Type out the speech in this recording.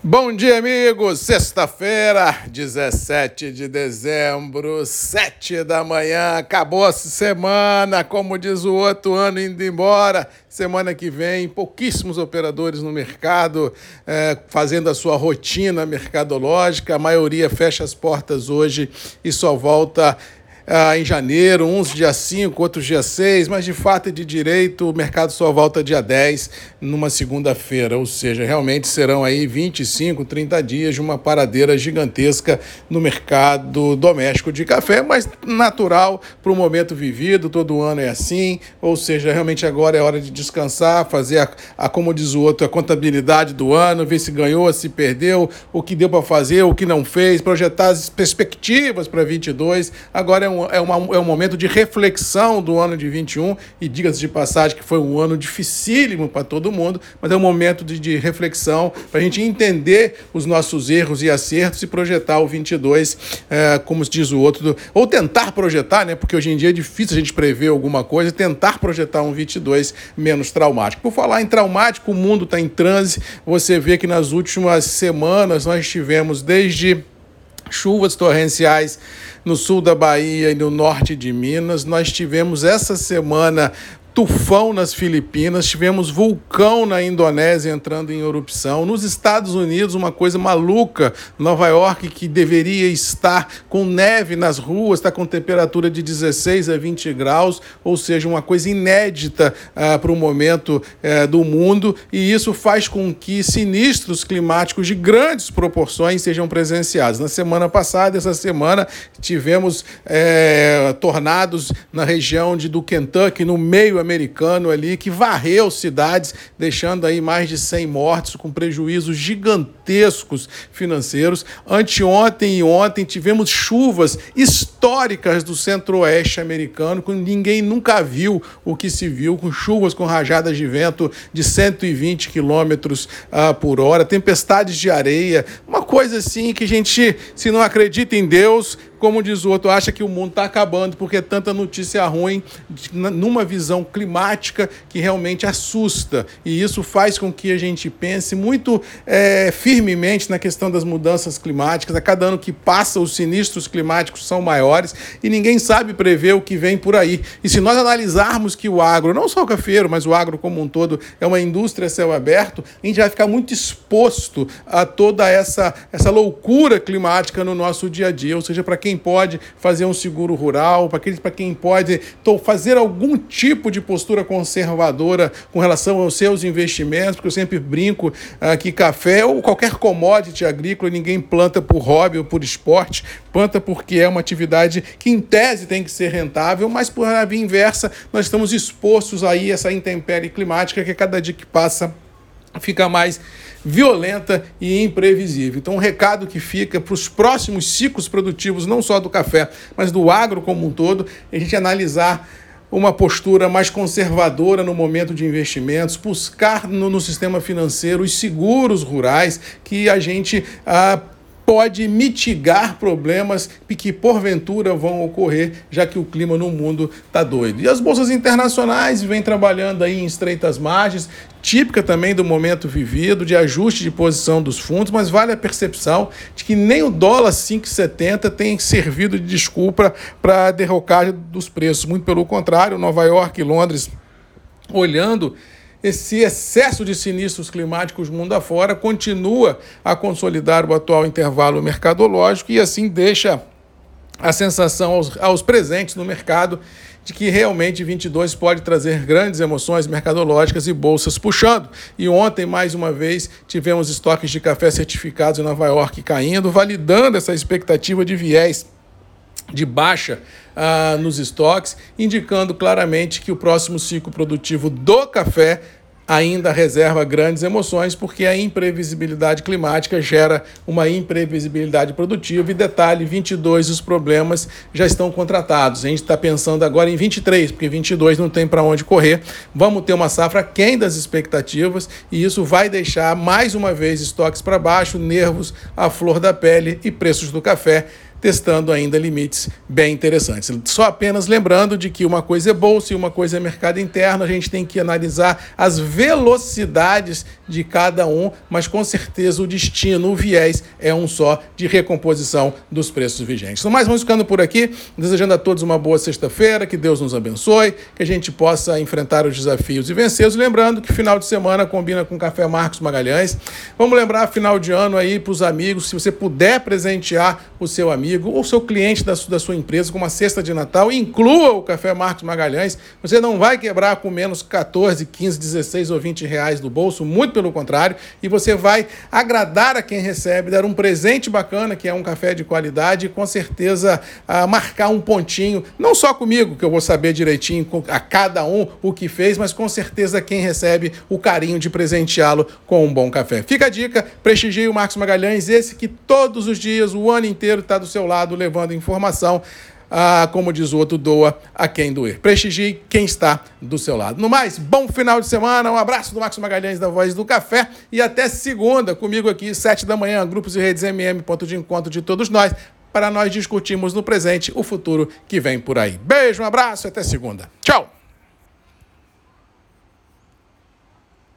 Bom dia, amigos! Sexta-feira, 17 de dezembro, 7 da manhã, acabou a semana, como diz o outro ano indo embora. Semana que vem, pouquíssimos operadores no mercado é, fazendo a sua rotina mercadológica. A maioria fecha as portas hoje e só volta ah, em janeiro, uns dia 5, outros dia 6, mas de fato e de direito o mercado só volta dia 10, numa segunda-feira, ou seja, realmente serão aí 25, 30 dias de uma paradeira gigantesca no mercado doméstico de café, mas natural para o momento vivido, todo ano é assim, ou seja, realmente agora é hora de descansar, fazer a, a como diz o outro, a contabilidade do ano, ver se ganhou, se perdeu, o que deu para fazer, o que não fez, projetar as perspectivas para 22. Agora é um é, uma, é um momento de reflexão do ano de 21, e diga-se de passagem que foi um ano dificílimo para todo mundo, mas é um momento de, de reflexão para a gente entender os nossos erros e acertos e projetar o 22, é, como diz o outro, do, ou tentar projetar, né, porque hoje em dia é difícil a gente prever alguma coisa, tentar projetar um 22 menos traumático. Por falar em traumático, o mundo está em transe, você vê que nas últimas semanas nós tivemos desde chuvas torrenciais no sul da Bahia e no norte de Minas. Nós tivemos essa semana tufão nas Filipinas, tivemos vulcão na Indonésia entrando em erupção. Nos Estados Unidos, uma coisa maluca, Nova York, que deveria estar com neve nas ruas, está com temperatura de 16 a 20 graus, ou seja, uma coisa inédita uh, para o momento uh, do mundo, e isso faz com que sinistros climáticos de grandes proporções sejam presenciados. Na semana passada, essa semana, tivemos uh, tornados na região de, do Kentucky, no meio americano ali que varreu cidades, deixando aí mais de 100 mortos, com prejuízos gigantescos financeiros. Anteontem e ontem tivemos chuvas históricas do centro-oeste americano, que ninguém nunca viu o que se viu, com chuvas com rajadas de vento de 120 quilômetros uh, por hora, tempestades de areia, uma coisa assim que a gente, se não acredita em Deus, como diz o outro, acha que o mundo está acabando porque é tanta notícia ruim numa visão climática que realmente assusta. E isso faz com que a gente pense muito é, firmemente na questão das mudanças climáticas. A cada ano que passa, os sinistros climáticos são maiores e ninguém sabe prever o que vem por aí. E se nós analisarmos que o agro, não só o cafeiro, mas o agro como um todo, é uma indústria a céu aberto, a gente vai ficar muito exposto a toda essa, essa loucura climática no nosso dia a dia. Ou seja, para quem quem pode fazer um seguro rural, para quem pode fazer algum tipo de postura conservadora com relação aos seus investimentos, porque eu sempre brinco uh, que café ou qualquer commodity agrícola ninguém planta por hobby ou por esporte, planta porque é uma atividade que em tese tem que ser rentável, mas por via inversa nós estamos expostos aí a essa intempérie climática que cada dia que passa fica mais violenta e imprevisível. Então, um recado que fica para os próximos ciclos produtivos, não só do café, mas do agro como um todo, é a gente analisar uma postura mais conservadora no momento de investimentos, buscar no, no sistema financeiro os seguros rurais que a gente ah, pode mitigar problemas que porventura vão ocorrer, já que o clima no mundo está doido. E as bolsas internacionais vêm trabalhando aí em estreitas margens, típica também do momento vivido, de ajuste de posição dos fundos, mas vale a percepção de que nem o dólar 5,70 tem servido de desculpa para a derrocagem dos preços. Muito pelo contrário, Nova York e Londres olhando esse excesso de sinistros climáticos mundo afora continua a consolidar o atual intervalo mercadológico e assim deixa a sensação aos, aos presentes no mercado de que realmente 22 pode trazer grandes emoções mercadológicas e bolsas puxando. E ontem, mais uma vez, tivemos estoques de café certificados em Nova York caindo, validando essa expectativa de viés de baixa ah, nos estoques, indicando claramente que o próximo ciclo produtivo do café ainda reserva grandes emoções, porque a imprevisibilidade climática gera uma imprevisibilidade produtiva. E detalhe: 22 os problemas já estão contratados. A gente está pensando agora em 23, porque 22 não tem para onde correr. Vamos ter uma safra quem das expectativas e isso vai deixar mais uma vez estoques para baixo, nervos à flor da pele e preços do café testando ainda limites bem interessantes. Só apenas lembrando de que uma coisa é bolsa e uma coisa é mercado interno, a gente tem que analisar as velocidades de cada um, mas com certeza o destino, o viés é um só de recomposição dos preços vigentes. No mais, vamos ficando por aqui, desejando a todos uma boa sexta-feira, que Deus nos abençoe, que a gente possa enfrentar os desafios e vencê-los. Lembrando que final de semana combina com Café Marcos Magalhães. Vamos lembrar final de ano aí para os amigos, se você puder presentear o seu amigo ou seu cliente da sua, da sua empresa com uma cesta de Natal, inclua o Café Marcos Magalhães. Você não vai quebrar com menos 14, 15, 16 ou 20 reais do bolso, muito pelo contrário, e você vai agradar a quem recebe, dar um presente bacana, que é um café de qualidade, e com certeza ah, marcar um pontinho, não só comigo, que eu vou saber direitinho a cada um o que fez, mas com certeza quem recebe o carinho de presenteá-lo com um bom café. Fica a dica, prestigie o Marcos Magalhães, esse que todos os dias, o ano inteiro, está do seu lado levando informação. Ah, como diz o outro, doa a quem doer. Prestigie quem está do seu lado. No mais, bom final de semana, um abraço do Marcos Magalhães da Voz do Café e até segunda, comigo aqui, sete da manhã, grupos e redes MM, ponto de encontro de todos nós, para nós discutirmos no presente o futuro que vem por aí. Beijo, um abraço e até segunda. Tchau!